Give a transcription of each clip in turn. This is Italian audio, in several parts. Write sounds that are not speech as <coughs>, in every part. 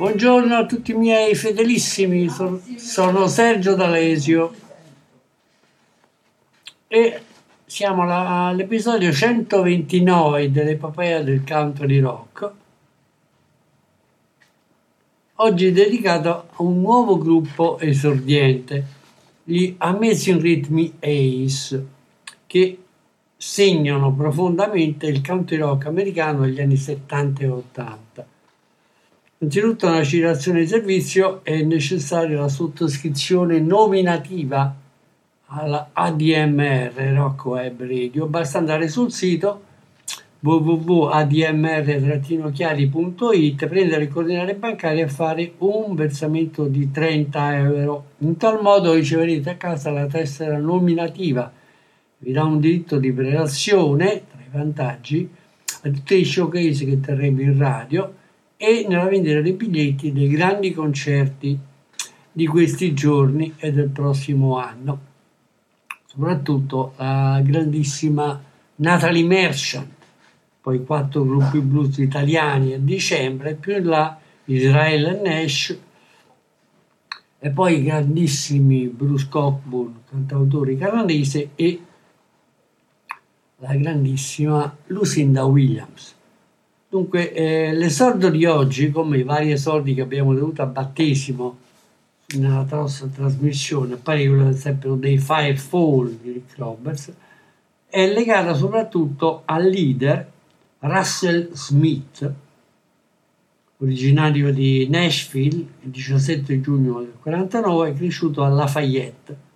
Buongiorno a tutti i miei fedelissimi, so- sono Sergio D'Alesio e siamo all'episodio 129 dell'epopea del country rock. Oggi dedicato a un nuovo gruppo esordiente, gli Amazing Rhythm Ace, che segnano profondamente il country rock americano degli anni 70 e 80. Innanzitutto nella citazione di servizio è necessaria la sottoscrizione nominativa alla ADMR Rock Web Radio. Basta andare sul sito www.admr-chiari.it, prendere il coordinate bancario e fare un versamento di 30 euro. In tal modo riceverete a casa la tessera nominativa. Vi dà un diritto di prelazione, tra i vantaggi, a tutti i showcase che terremo in radio e nella vendita dei biglietti dei grandi concerti di questi giorni e del prossimo anno. Soprattutto la grandissima Natalie Merchant, poi quattro gruppi blues italiani a dicembre, più in là Israel Nash e poi i grandissimi Bruce Cockburn, cantautore canadese, e la grandissima Lucinda Williams. Dunque, eh, l'esordio di oggi, come i vari esordi che abbiamo tenuto a battesimo nella nostra trasmissione, a parte quello sempre dei Firefall di Rick Roberts, è legata soprattutto al leader Russell Smith, originario di Nashville, il 17 giugno del 49, cresciuto a Lafayette.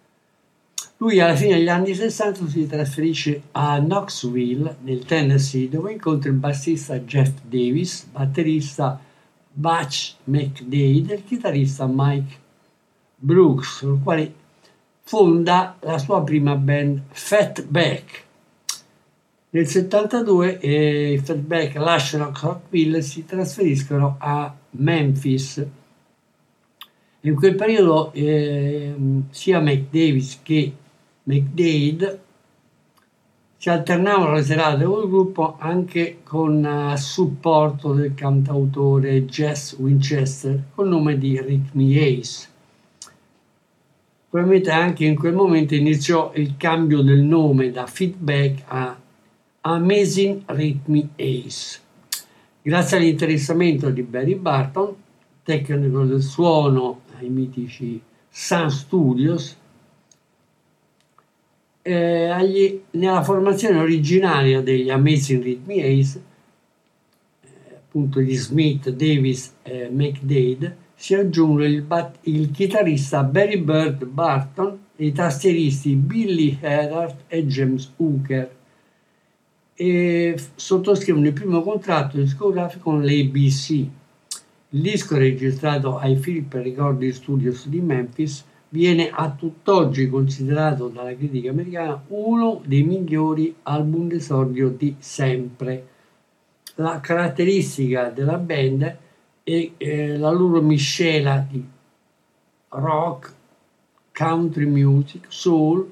Lui alla fine degli anni 60 si trasferisce a Knoxville, nel Tennessee, dove incontra il bassista Jeff Davis, batterista Butch McDade e il chitarrista Mike Brooks, con il quale fonda la sua prima band Fatback. Nel 72 eh, Fatback lasciano Rockville e si trasferiscono a Memphis. In quel periodo eh, sia McDavis che McDade si alternavano le serate col gruppo anche con eh, supporto del cantautore Jess Winchester col nome di Rick Me Ace. Probabilmente anche in quel momento iniziò il cambio del nome da Feedback a Amazing Rhythm Ace. Grazie all'interessamento di Barry Barton, tecnico del suono ai mitici Sun Studios, eh, agli- nella formazione originaria degli Amazing Rhythm Ace, eh, appunto di Smith, Davis e McDade, si aggiunge il, bat- il chitarrista Barry Bird Barton e i tastieristi Billy Herart e James Hooker e sottoscrivono il primo contratto discografico con l'ABC. Il disco registrato ai Philip Recording Studios di Memphis viene a tutt'oggi considerato dalla critica americana uno dei migliori album d'esordio di sempre. La caratteristica della band è eh, la loro miscela di rock, country music, soul,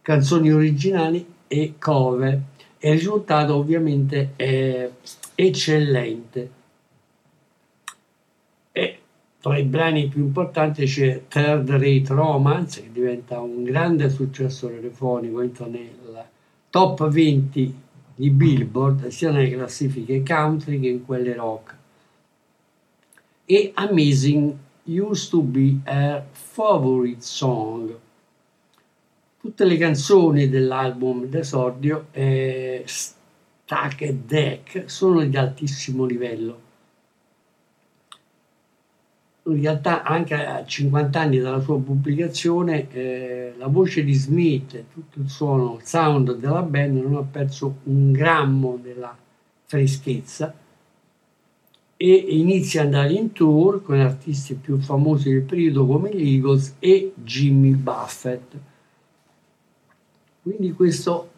canzoni originali e cover. E il risultato ovviamente è eccellente. E tra i brani più importanti c'è Third Rate Romance, che diventa un grande successo radiofonico, entra nel top 20 di Billboard, sia nelle classifiche country che in quelle rock. E Amazing used to be her favorite song. Tutte le canzoni dell'album d'esordio, eh, Stacked Deck, sono di altissimo livello in realtà anche a 50 anni dalla sua pubblicazione eh, la voce di Smith tutto il suono, il sound della band non ha perso un grammo della freschezza e inizia ad andare in tour con artisti più famosi del periodo come gli Eagles e Jimmy Buffett. Quindi questo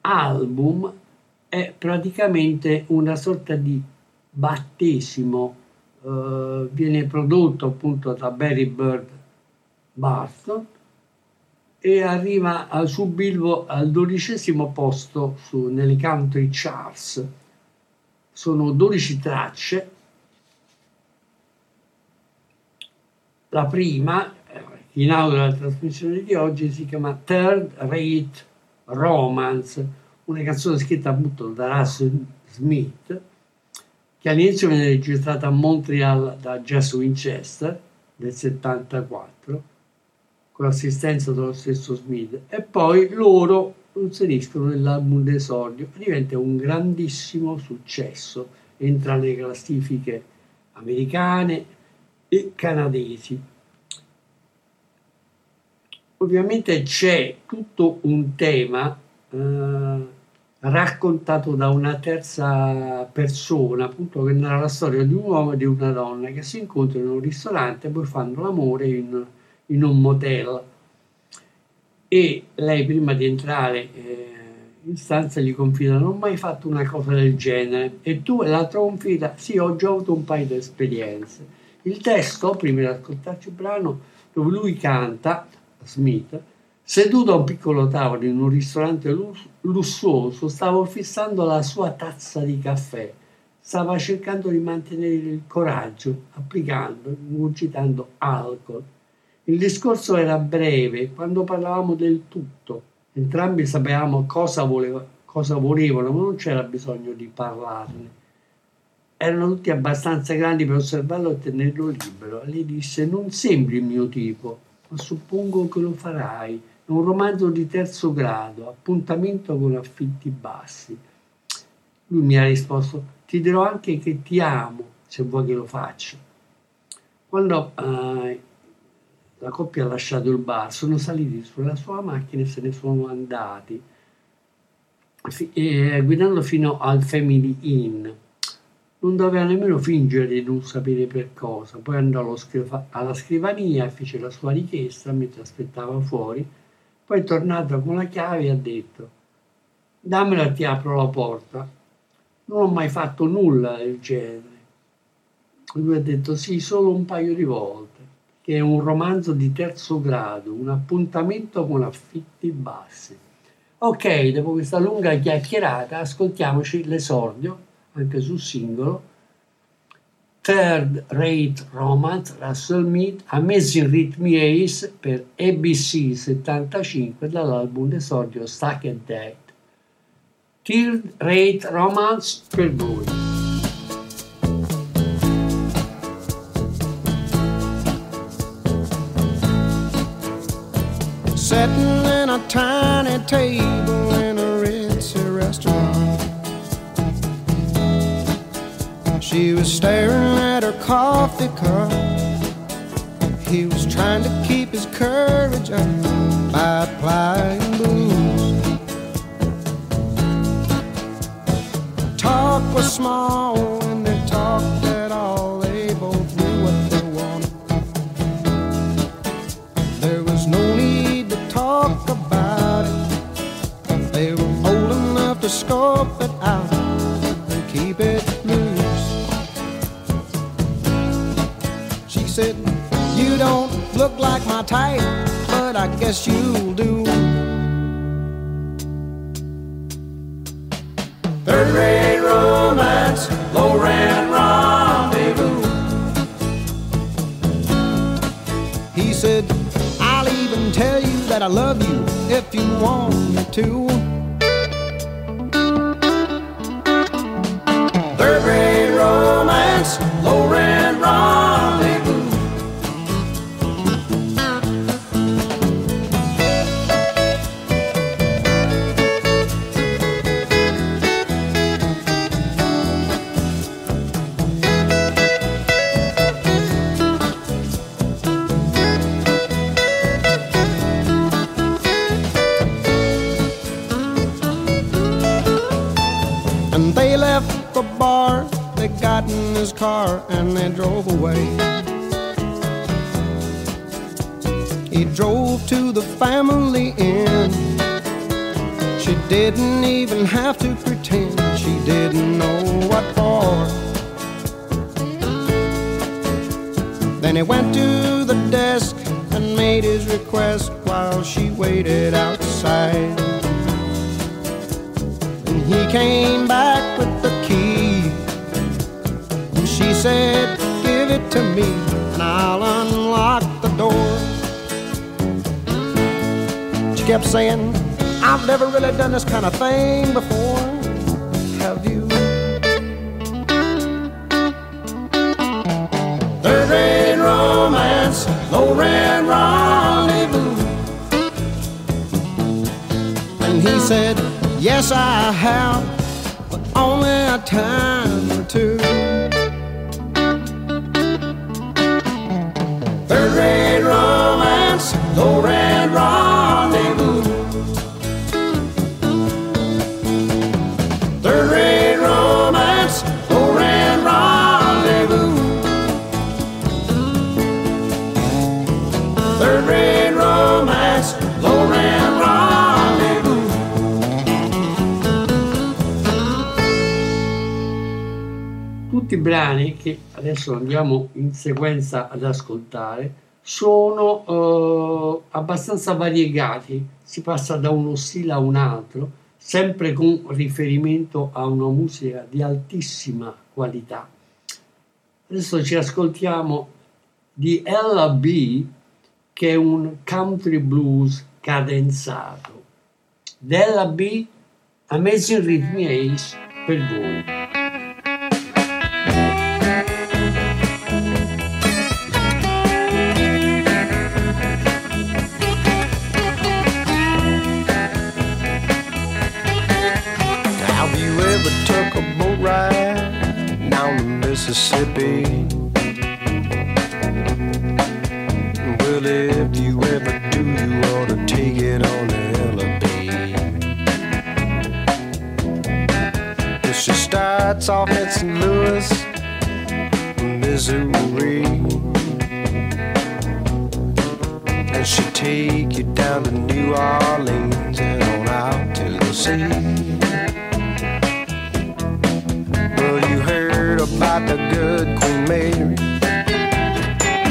album è praticamente una sorta di battesimo eh, viene prodotto appunto da Barry Bird Barton e arriva a, su Bilbo al dodicesimo posto su, nelle country charts. Sono 12 tracce. La prima, eh, in audio della trasmissione di oggi, si chiama Third Rate Romance, una canzone scritta appunto da Russell Smith che all'inizio viene registrata a Montreal da Jazz Winchester nel 74 con l'assistenza dello stesso Smith. E poi loro lo inseriscono nell'album d'esordio. Diventa un grandissimo successo. Entra nelle classifiche americane e canadesi. Ovviamente c'è tutto un tema eh, raccontato da una terza persona, appunto che narra la storia di un uomo e di una donna che si incontrano in un ristorante e poi fanno l'amore in, in un motel. E lei prima di entrare eh, in stanza gli confida non ho mai fatto una cosa del genere e tu e l'altra confida sì ho già avuto un paio di esperienze. Il testo, prima di ascoltarci il brano, dove lui canta, Smith, Seduto a un piccolo tavolo in un ristorante lussuoso, stavo fissando la sua tazza di caffè. Stava cercando di mantenere il coraggio, applicando, ingurgitando alcol. Il discorso era breve, quando parlavamo del tutto. Entrambi sapevamo cosa, voleva, cosa volevano, ma non c'era bisogno di parlarne. Erano tutti abbastanza grandi per osservarlo e tenerlo libero. Lei disse: Non sembri il mio tipo, ma suppongo che lo farai un romanzo di terzo grado, appuntamento con affitti bassi. Lui mi ha risposto, ti dirò anche che ti amo se vuoi che lo faccia. Quando eh, la coppia ha lasciato il bar, sono saliti sulla sua macchina e se ne sono andati, eh, guidando fino al Family Inn. Non doveva nemmeno fingere di non sapere per cosa. Poi andò alla scrivania, fece la sua richiesta mentre aspettava fuori poi è tornato con la chiave e ha detto, dammela ti apro la porta. Non ho mai fatto nulla del genere. Lui ha detto sì, solo un paio di volte, che è un romanzo di terzo grado, un appuntamento con affitti bassi. Ok, dopo questa lunga chiacchierata, ascoltiamoci l'esordio, anche sul singolo, Third Rate Romance, Russell Mead, Amazing Rhythm Ace per ABC 75 dall'album d'esordio Stuck and Dead. Third Rate Romance per voi. Sitting in a tiny table in a ritzy restaurant. She was staring coffee cup. He was trying to keep his courage up by applying booze. Talk was small and they talked at all. They both knew what they wanted. There was no need to talk about it. They were old enough to scope it out and keep it. Look like my type, but I guess you'll do. Third rate romance, low rent rendezvous. He said, I'll even tell you that I love you if you want me to. The bar, they got in his car, and they drove away. He drove to the family inn. She didn't even have to pretend she didn't know what for. Then he went to the desk and made his request while she waited outside. And he came back said, Give it to me, and I'll unlock the door. She kept saying, I've never really done this kind of thing before. Have you? Third rate romance, low rent rendezvous. And he said, Yes, I have, but only a time or two. Tutti i brani che adesso andiamo in sequenza ad ascoltare sono eh, abbastanza variegati, si passa da uno stile a un altro, sempre con riferimento a una musica di altissima qualità. Adesso ci ascoltiamo di Ella B, che è un country blues cadenzato. Della B, Amazing Rhythm Ace per voi. Mississippi? Well, if you ever do, you ought to take it on the LB. She starts off in St. Louis, Missouri. And she'll take you down to New Orleans and on out to the sea. About the good Queen Mary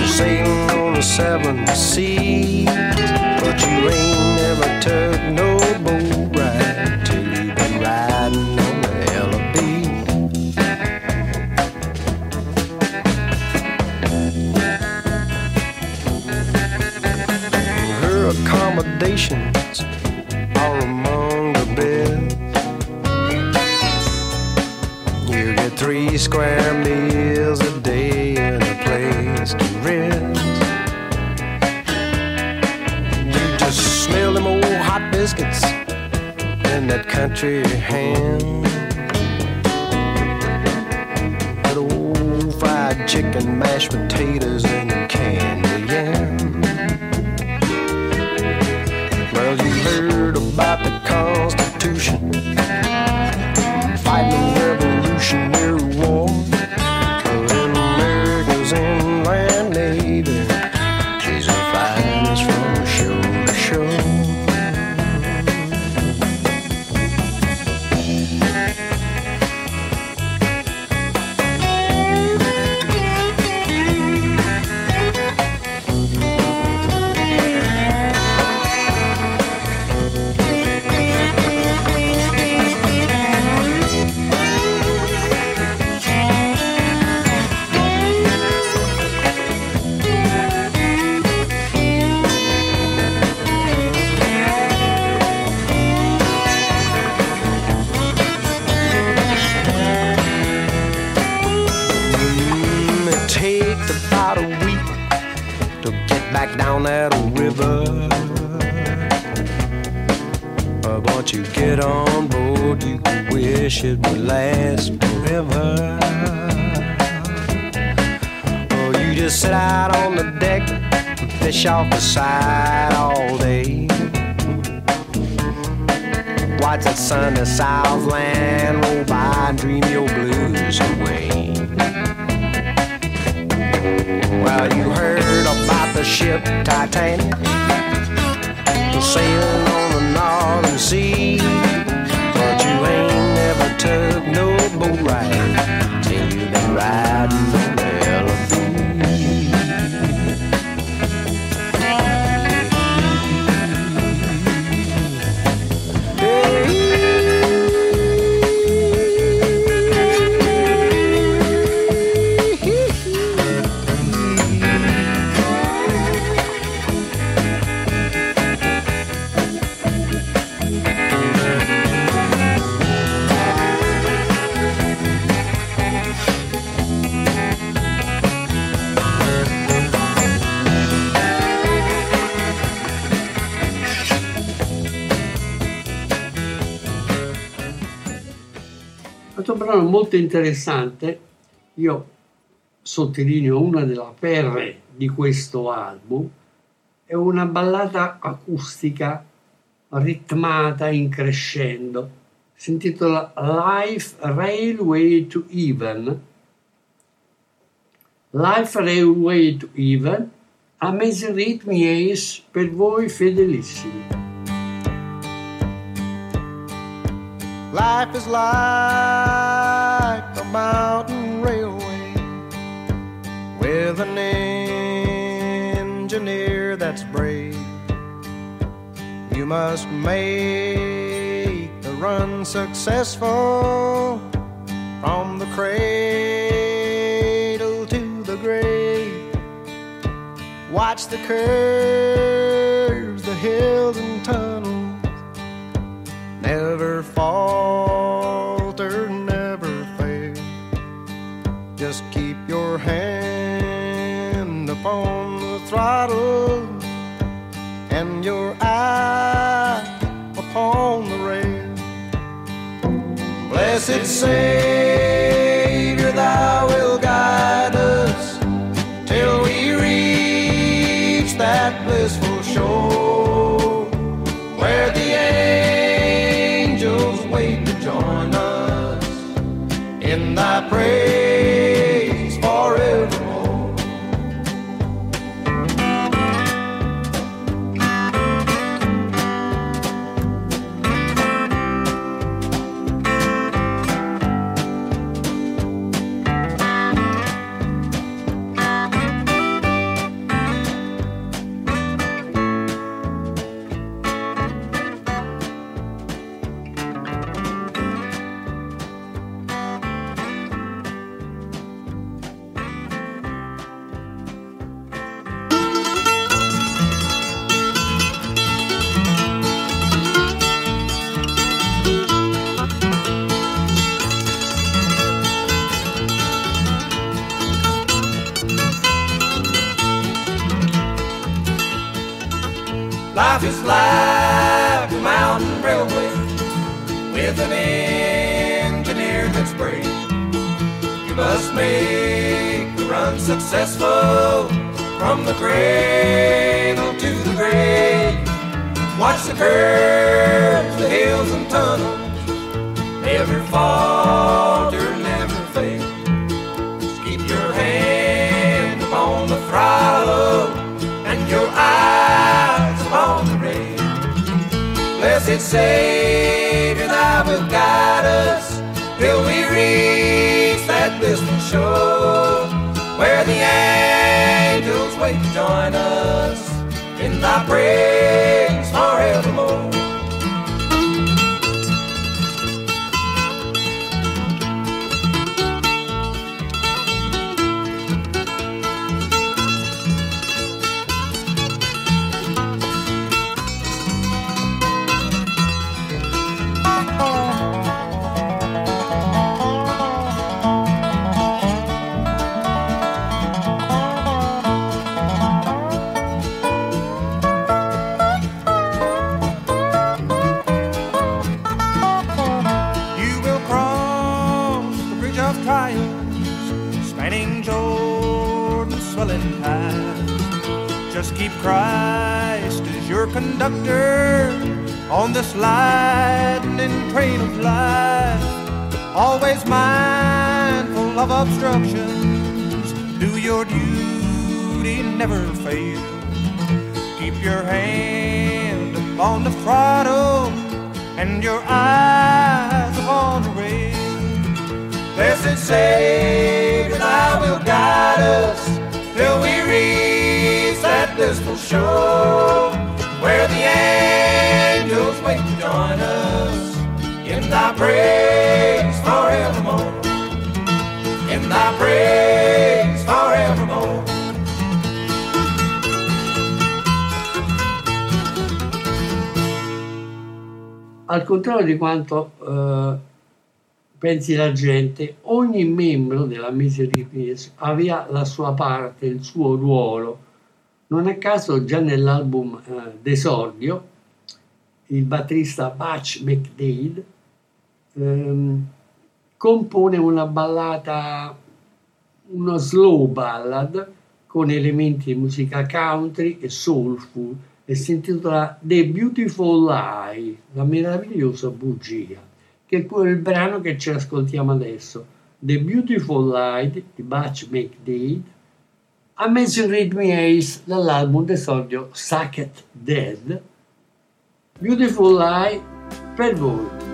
sailing on the seven seas, but you ain't never took no boat ride till you been riding on the LB. Her accommodations are square meals a day and a place to rest. You just smell them old hot biscuits and that country ham. That old fried chicken, mashed potatoes, molto interessante. Io sottolineo una delle perle di questo album. È una ballata acustica ritmata in crescendo. Si intitola Life Railway to Even. Life Railway to Even. Amazing Ritmi Ace per voi fedelissimi. Life is like a mountain railway with an engineer that's brave. You must make the run successful from the cradle to the grave. Watch the curves, the hills and tunnels never falter, never fail. Just keep your hand upon the throttle and your eye upon the rail. Blessed Savior, thou will guide us till we reach that blissful contrario di quanto eh, pensi la gente, ogni membro della Peace aveva la sua parte, il suo ruolo. Non a caso già nell'album eh, d'esordio il batterista Butch McDade ehm, compone una ballata, uno slow ballad con elementi di musica country e soulful e si intitola The Beautiful Lie, la meravigliosa bugia, che è quello il brano che ci ascoltiamo adesso. The Beautiful Lie di Butch McDade, Amazing Rhythm Ace dall'album d'esordio Sucket Dead, Beautiful Lie per voi.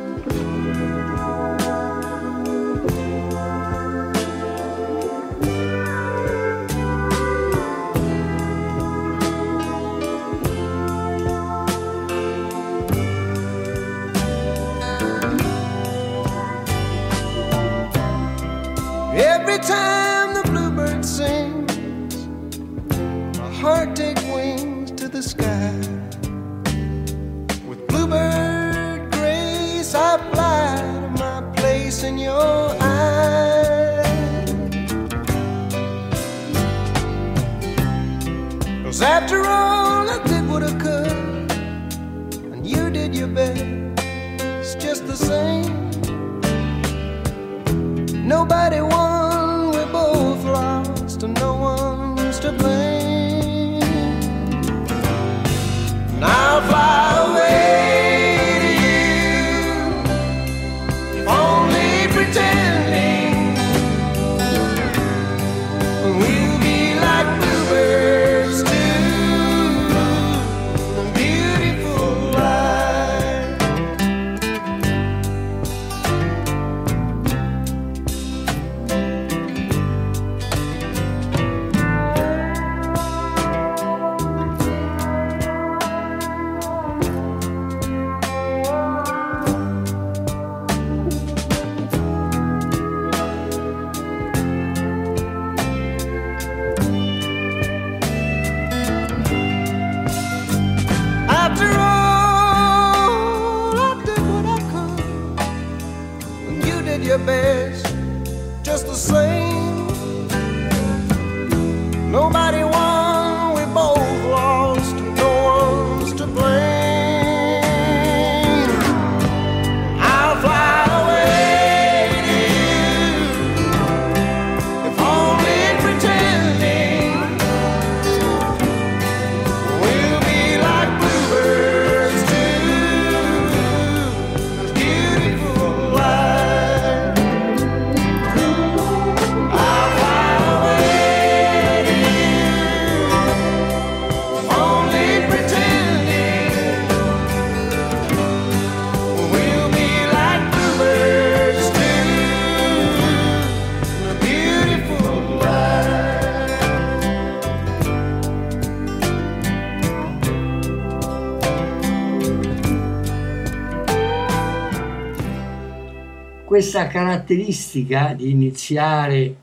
Questa caratteristica di iniziare eh,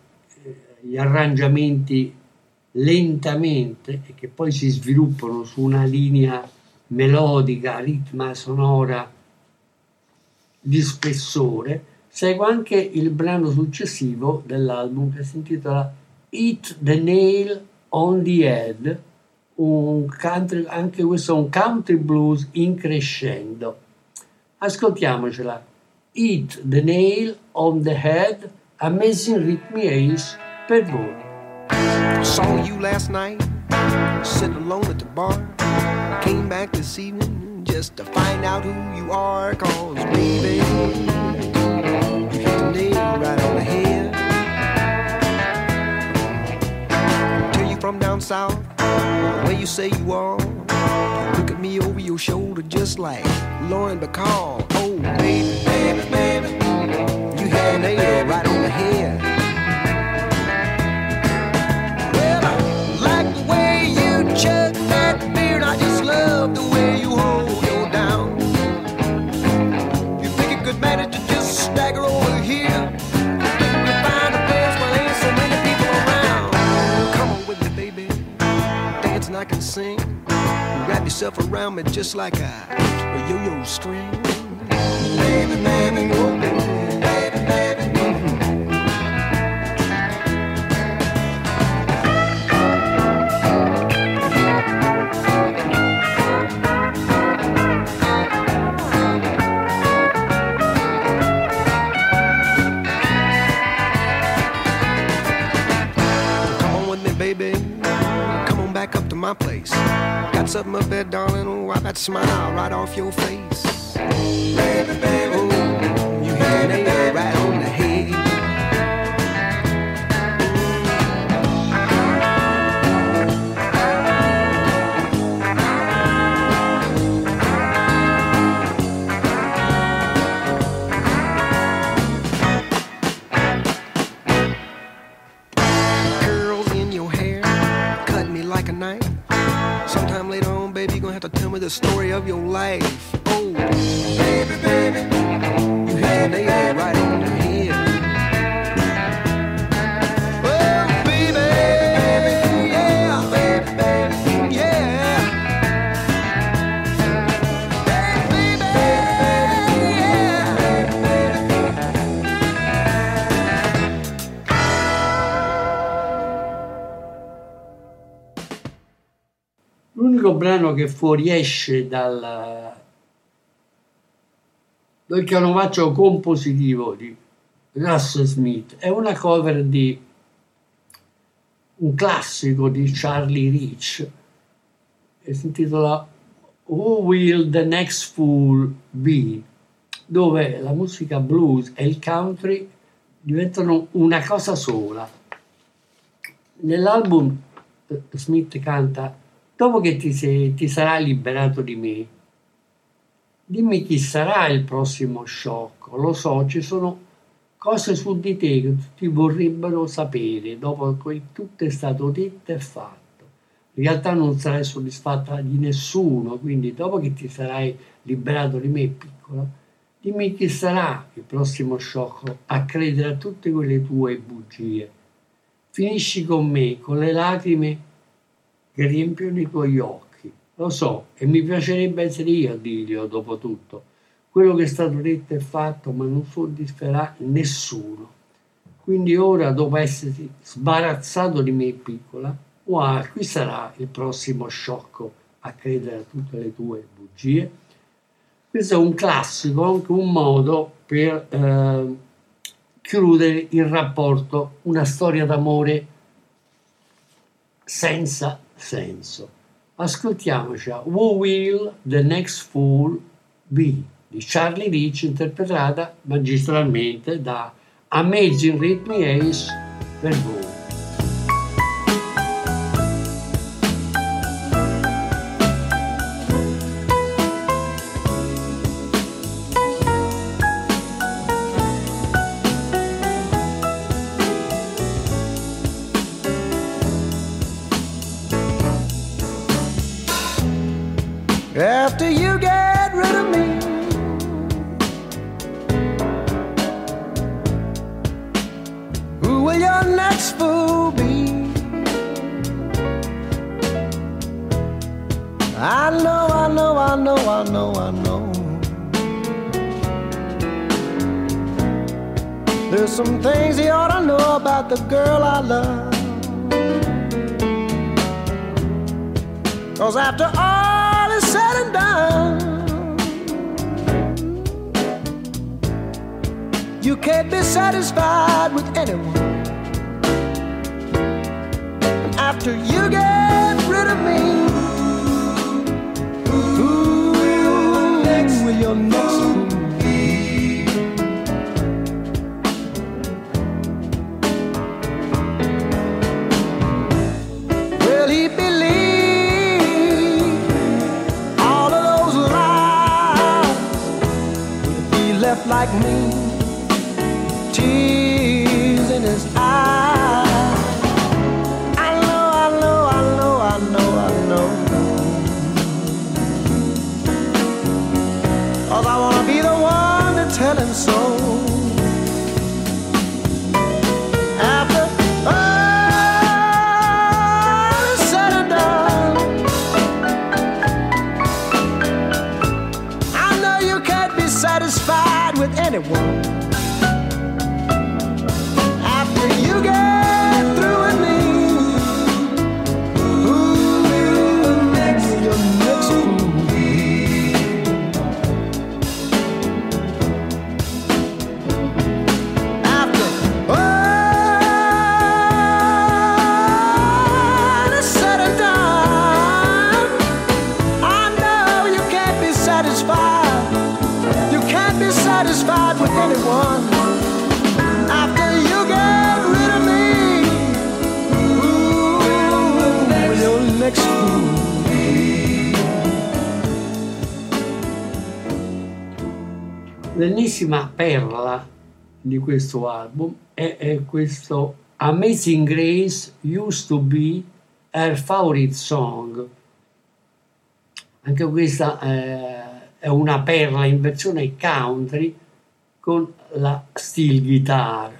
gli arrangiamenti lentamente e che poi si sviluppano su una linea melodica, ritma sonora di spessore, segue anche il brano successivo dell'album che si intitola Hit the Nail on the Head, un country, anche questo è un country blues in crescendo. Ascoltiamocela. Hit the Nail on the Head, Amazing Rhythm Ace per voi. Saw you last night, sitting alone at the bar. Came back this evening just to find out who you are. Cause, baby, you hit the nail right on the head. Tell you from down south, where you say you are. Me over your shoulder just like Lauren Bacall. Oh, baby, baby, baby, you hit the nail right on the head. Well, I like the way you chug yourself around me just like a, a yo-yo string. Baby, baby, my place. Got up there, darling. Oh, I that smile right off your face. Baby, baby. Oh, you the nail right baby, you gonna have to tell me the story of your life. Oh, baby, baby, you hit brano che fuoriesce dal, dal canovaccio compositivo di Russell Smith è una cover di un classico di Charlie Rich e si intitola Who Will the Next Fool Be? dove la musica blues e il country diventano una cosa sola. Nell'album eh, Smith canta Dopo che ti, sei- ti sarai liberato di me, dimmi chi sarà il prossimo sciocco. Lo so, ci sono cose su di te che tutti vorrebbero sapere dopo che tutto è stato detto e fatto. In realtà non sarai soddisfatta di nessuno, quindi dopo che ti sarai liberato di me, piccola, dimmi chi sarà il prossimo sciocco a credere a tutte quelle tue bugie. Finisci con me, con le lacrime che riempiono i tuoi occhi. Lo so, e mi piacerebbe essere io a dirglielo dopo tutto. Quello che è stato detto è fatto, ma non soddisferà nessuno. Quindi ora, dopo esserti sbarazzato di me piccola, wow, qui sarà il prossimo sciocco a credere a tutte le tue bugie. Questo è un classico, anche un modo per eh, chiudere il rapporto, una storia d'amore senza senso. Ascoltiamoci a Who Will the Next Fool Be di Charlie Rich interpretata magistralmente da Amazing Rhythm Ace per voi. Di questo album è, è questo Amazing Grace Used to Be Her Favorite Song. Anche questa eh, è una perla in versione country con la steel guitar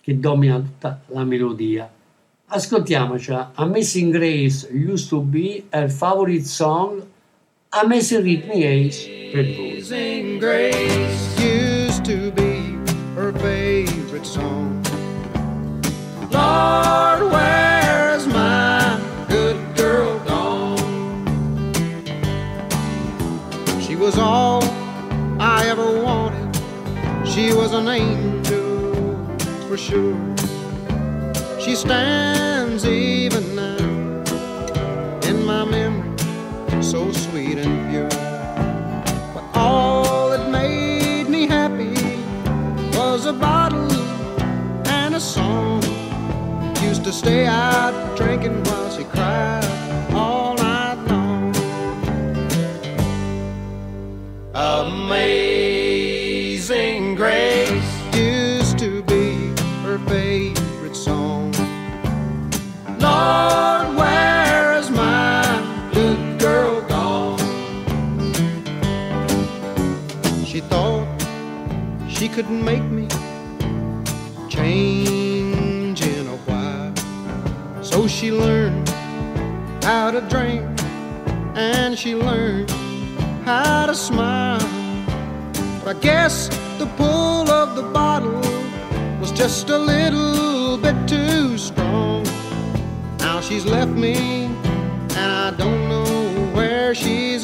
che domina tutta la melodia. Ascoltiamoci Amazing Grace Used to Be Her Favorite Song Amazing Rhythm Ace per voi. Amazing Grace used to be favorite song. Lord, where's my good girl gone? She was all I ever wanted. She was an angel for sure. She stands stay out drinking while she cried all night long. Amazing Grace used to be her favorite song. Lord, where is my good girl gone? She thought she could make she learned how to drink and she learned how to smile. But I guess the pull of the bottle was just a little bit too strong. Now she's left me and I don't know where she's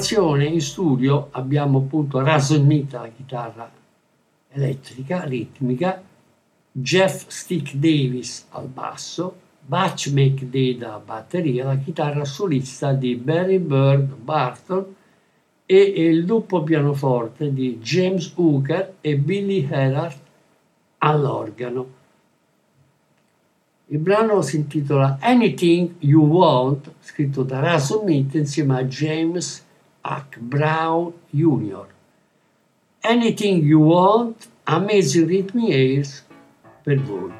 formazione in studio abbiamo appunto Russell Smith alla chitarra elettrica, ritmica, Jeff Stick Davis al basso, Butch McDade alla batteria, la chitarra solista di Barry Bird Barton e il doppio pianoforte di James Hooker e Billy Herart all'organo. Il brano si intitola Anything You Want, scritto da Russell Smith insieme a James H. Brown Jr. Anything You Want, Amazing Rhythm Airs per voi.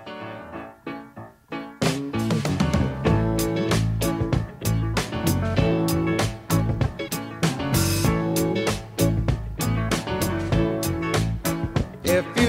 If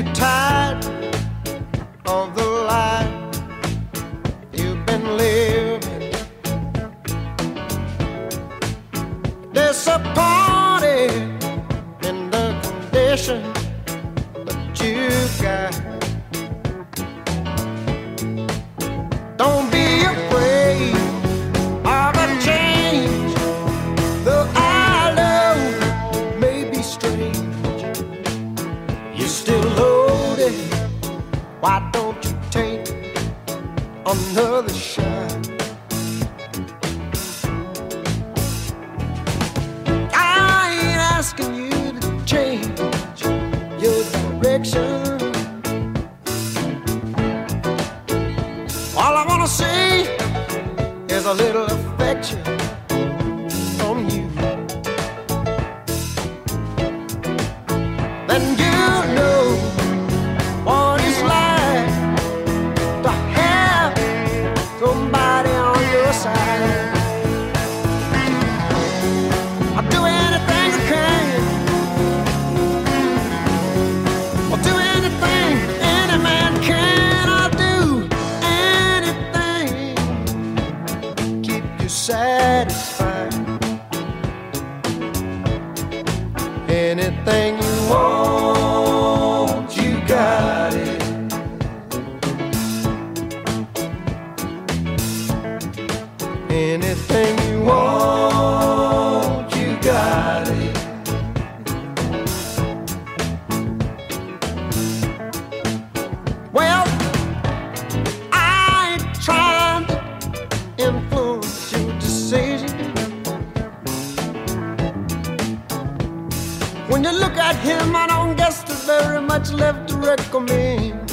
him, I don't guess there's very much left to recommend.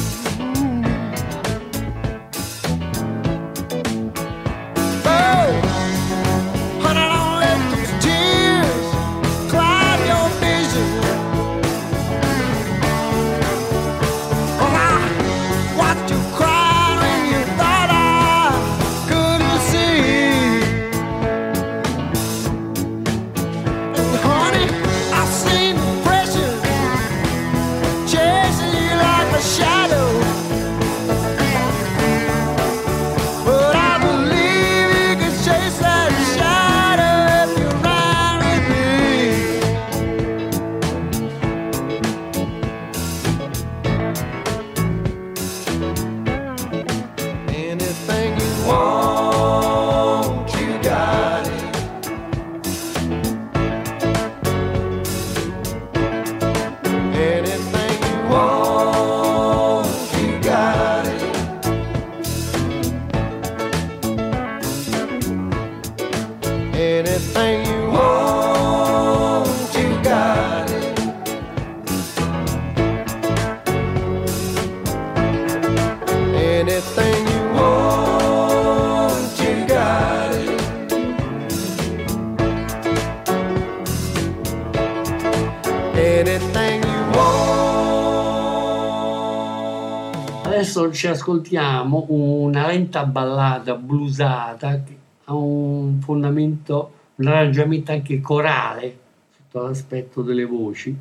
Ci ascoltiamo una lenta ballata bluesata che ha un fondamento, un arrangiamento anche corale sotto l'aspetto delle voci.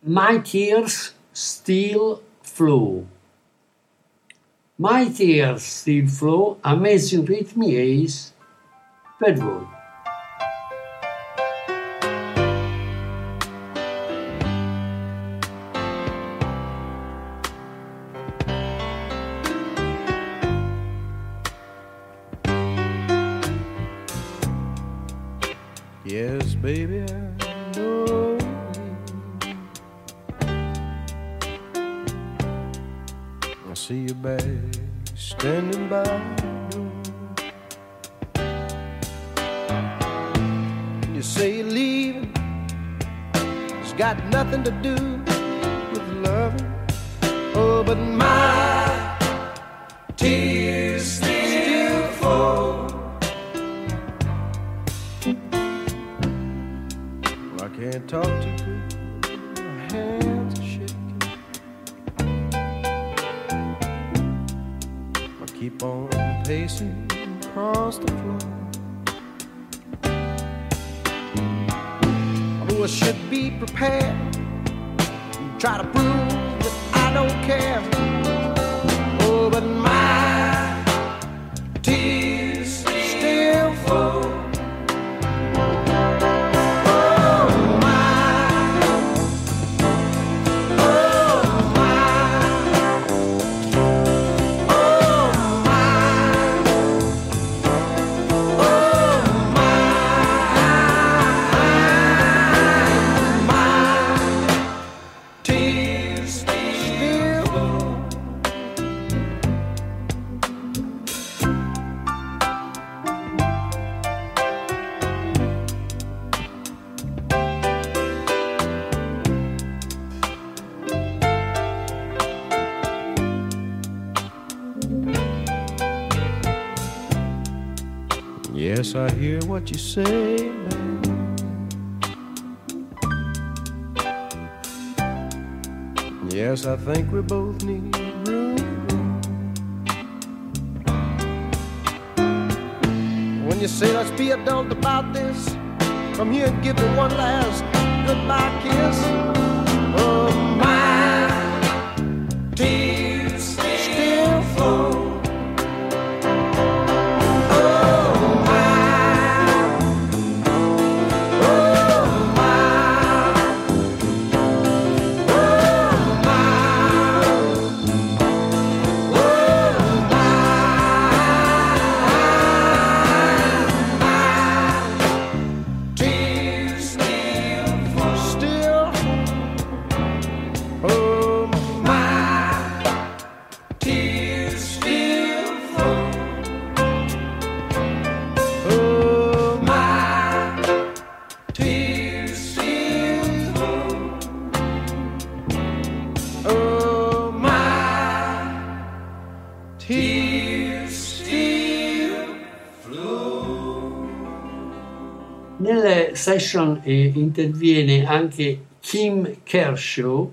My Tears Still Flow. My Tears Still Flow, Amazing Rhythm Ace per voi. Yes, I hear what you say, man. Yes, I think we both need room. When you say let's be adult about this, come here and give me one last goodbye kiss. Session eh, interviene anche Kim Kershaw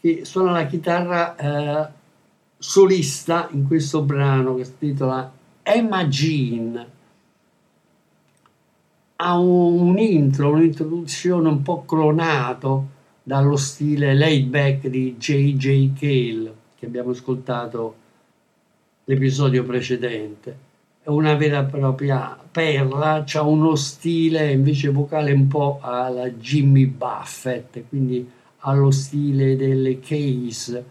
che suona la chitarra eh, solista in questo brano che si intitola Emma Jean. Ha un, intro, un'introduzione un po' clonato dallo stile laid back di J.J. Cale che abbiamo ascoltato l'episodio precedente una vera e propria perla, ha uno stile invece vocale un po' alla Jimmy Buffett, quindi allo stile delle Case.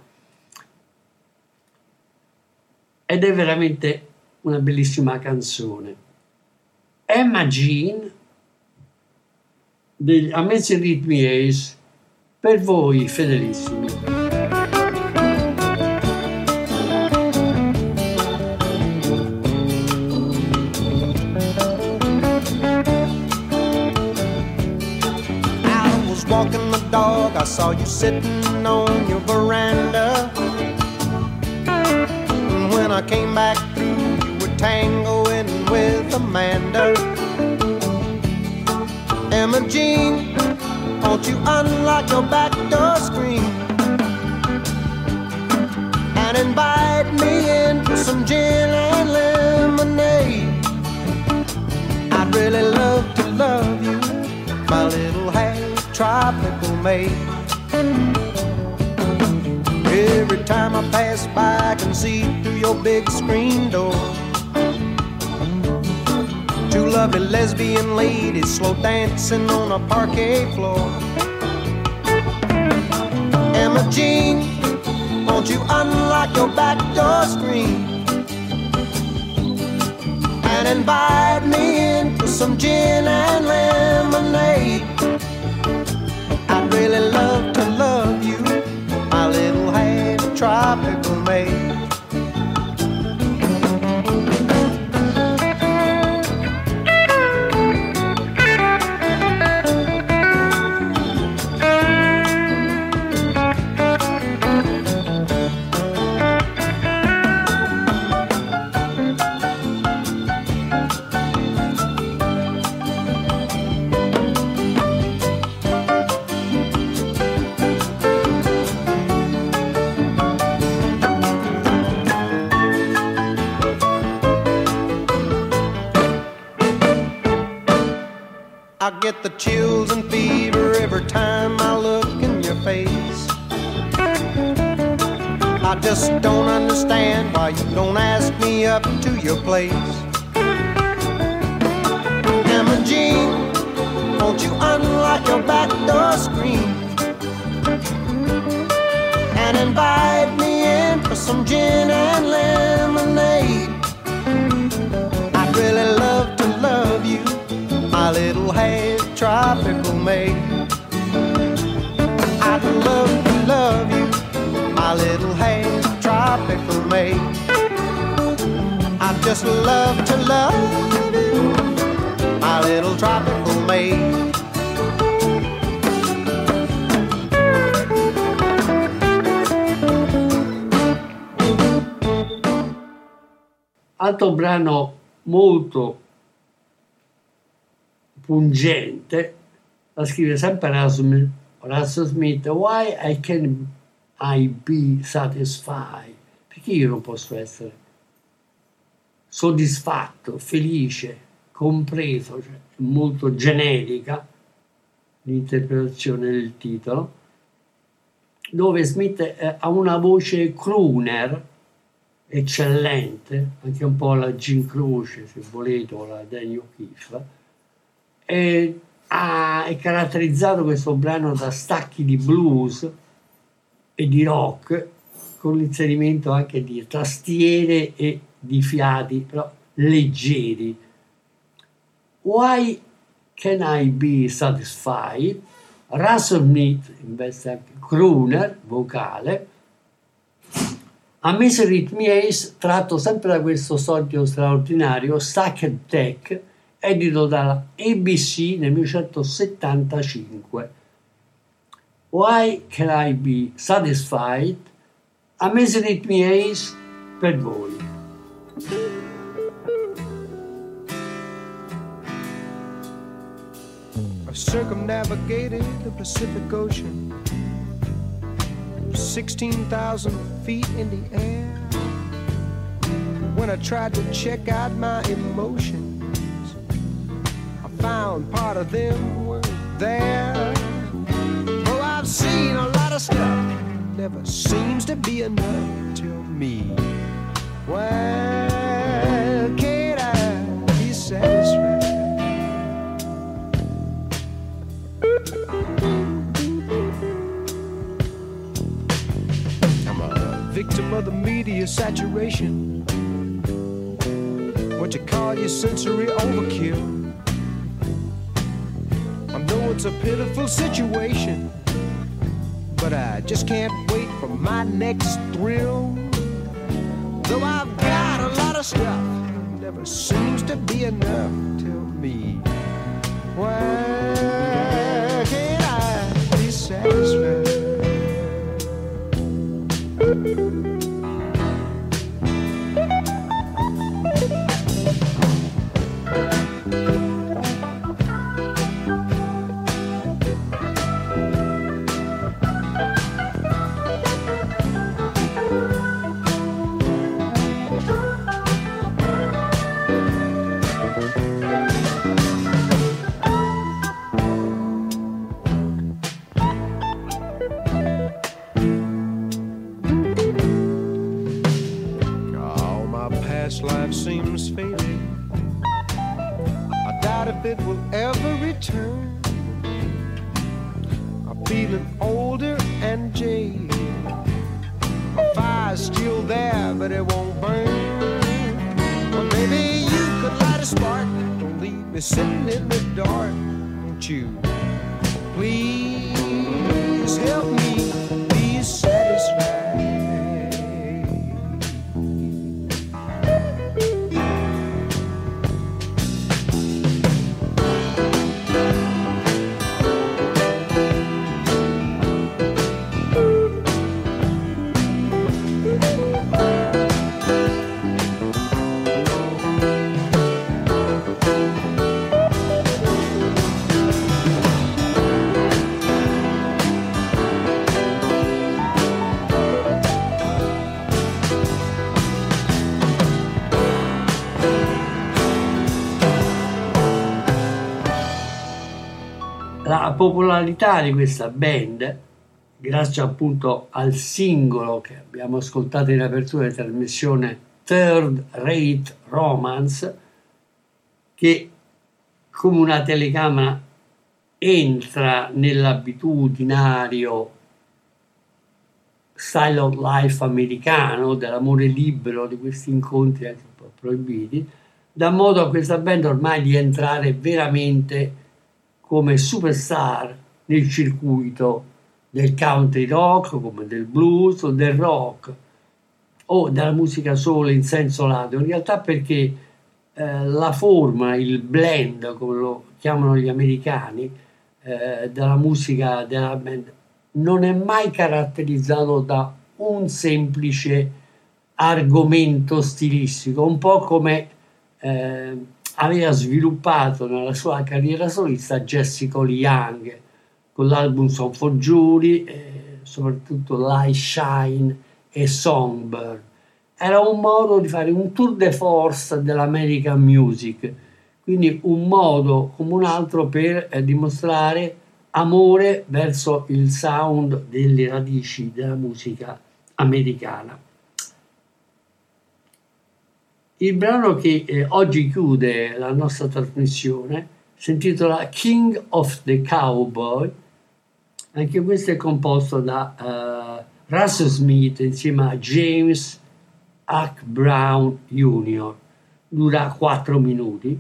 Ed è veramente una bellissima canzone. Emma Jean degli Amazing Rhythm Ace per voi fedelissimi. Saw you sitting on your veranda. And when I came back through, you were tangoing with Amanda. Emma Jean, won't you unlock your back door screen and invite me in for some gin and lemonade? I'd really love to love you, my little half tropical maid. Every time I pass by, I can see through your big screen door. Two lovely lesbian ladies slow dancing on a parquet floor. Emma Jean, won't you unlock your back door screen? and invite me in for some gin and lemonade. Really love to love pungente, la scrive sempre Rasmus, Russell Smith, Why I can I be satisfied? Perché io non posso essere soddisfatto, felice, compreso, cioè molto generica l'interpretazione del titolo, dove Smith eh, ha una voce crooner eccellente, anche un po' la Gin Croce, se volete, o la Daniel O'Keefe, e ha, è caratterizzato questo brano da stacchi di blues e di rock, con l'inserimento anche di tastiere e di fiati, però leggeri. Why can I be satisfied? Russell Smith invece anche crooner, vocale, a Misery Ace, tratto sempre da questo solito straordinario Stacked Tech, edito dalla ABC nel 1975. Why Can I Be Satisfied? A Misery Rhythm Ace per voi. I've circumnavigated the Pacific Ocean, 16,000 feet in the air. When I tried to check out my emotions, found part of them were there. Oh, I've seen a lot of stuff, never seems to be enough to me. Well, can I be satisfied? I'm a victim of the media saturation. What you call your sensory overkill. It's a pitiful situation, but I just can't wait for my next thrill. Though I've got a lot of stuff, never seems to be enough to me. Why can't I be satisfied? La popolarità di questa band grazie appunto al singolo che abbiamo ascoltato in apertura di trasmissione Third Rate Romance, che come una telecamera entra nell'abitudinario style of life americano, dell'amore libero, di questi incontri anche un po' proibiti, dà modo a questa band ormai di entrare veramente come superstar nel circuito del country rock, come del blues o del rock o della musica solo in senso lato, in realtà perché eh, la forma, il blend, come lo chiamano gli americani, eh, della musica della band non è mai caratterizzato da un semplice argomento stilistico, un po' come eh, aveva sviluppato nella sua carriera solista Jessica Young con l'album Song for Jury, eh, soprattutto Light Shine e Songbird. Era un modo di fare un tour de force dell'American music, quindi un modo come un altro per eh, dimostrare amore verso il sound delle radici della musica americana. Il brano che eh, oggi chiude la nostra trasmissione si intitola King of the Cowboy, anche questo è composto da uh, Russell Smith insieme a James Huck Brown Jr. Dura 4 minuti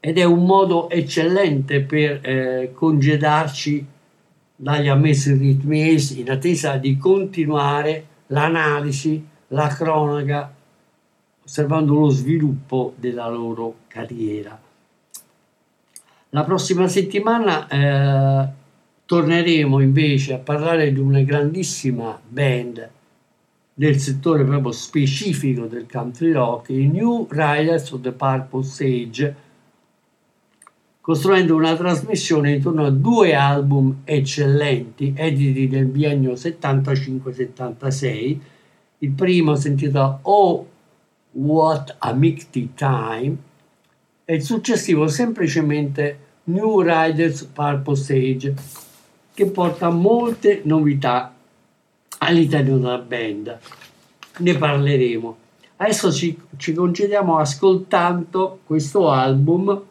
ed è un modo eccellente per eh, congedarci dagli ammessi ritmi in attesa di continuare l'analisi, la cronaca, osservando lo sviluppo della loro carriera. La prossima settimana eh, torneremo invece a parlare di una grandissima band del settore proprio specifico del country rock, i New Riders of the Purple Sage, costruendo una trasmissione intorno a due album eccellenti editi nel biennio 75-76. Il primo si intitola Oh What a Mighty Time e il successivo semplicemente New Riders Purple Sage che porta molte novità all'interno della band. Ne parleremo. Adesso ci, ci concediamo ascoltando questo album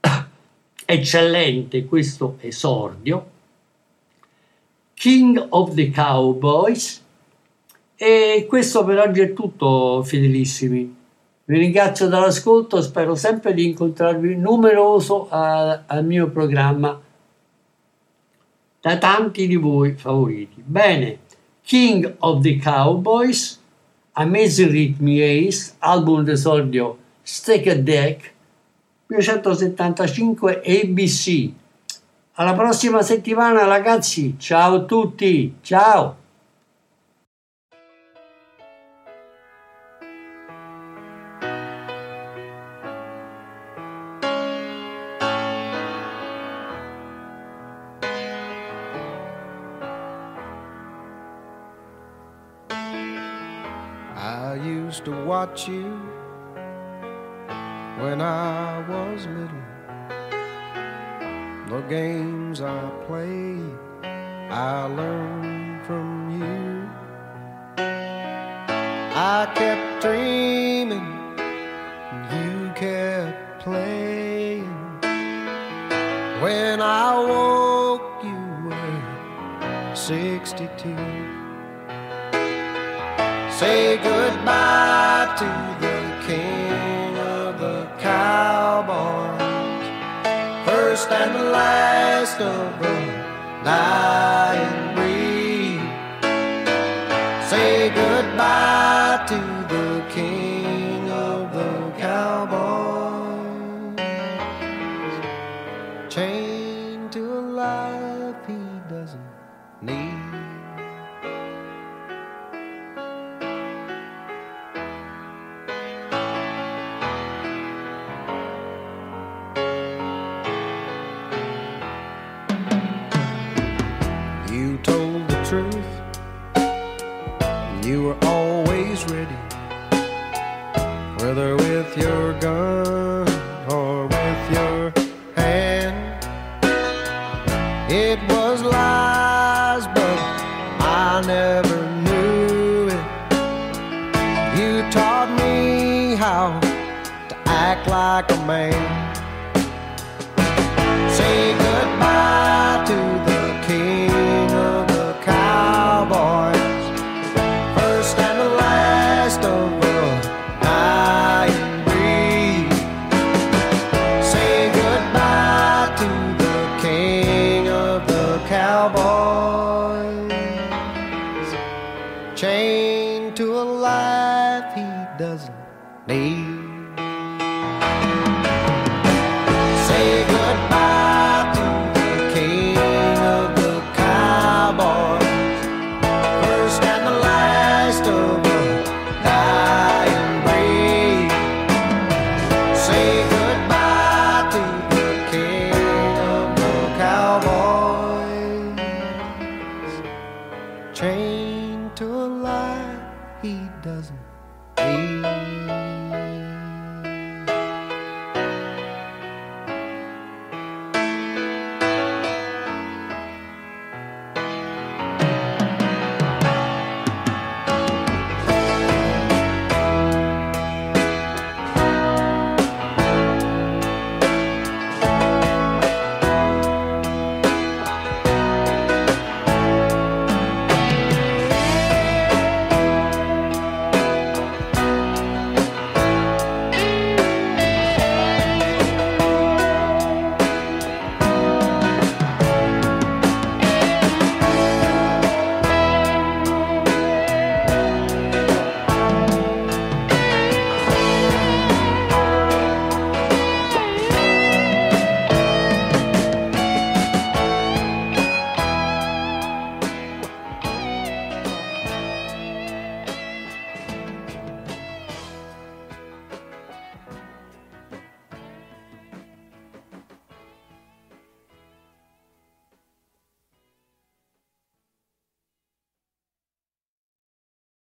<coughs> eccellente, questo esordio, King of the Cowboys. E questo per oggi è tutto, fedelissimi. Vi ringrazio dall'ascolto, spero sempre di incontrarvi numeroso a- al mio programma da tanti di voi favoriti. Bene, King of the Cowboys, Amazing Rhythm Ace, album d'esordio Steak a Deck, 1975 ABC. Alla prossima settimana ragazzi, ciao a tutti, ciao! Watch you when I was little. The games I played, I learned from you. I kept dreaming, you kept playing. When I woke, you were 62. Say goodbye to the king of the cowboys, first and last of the dying need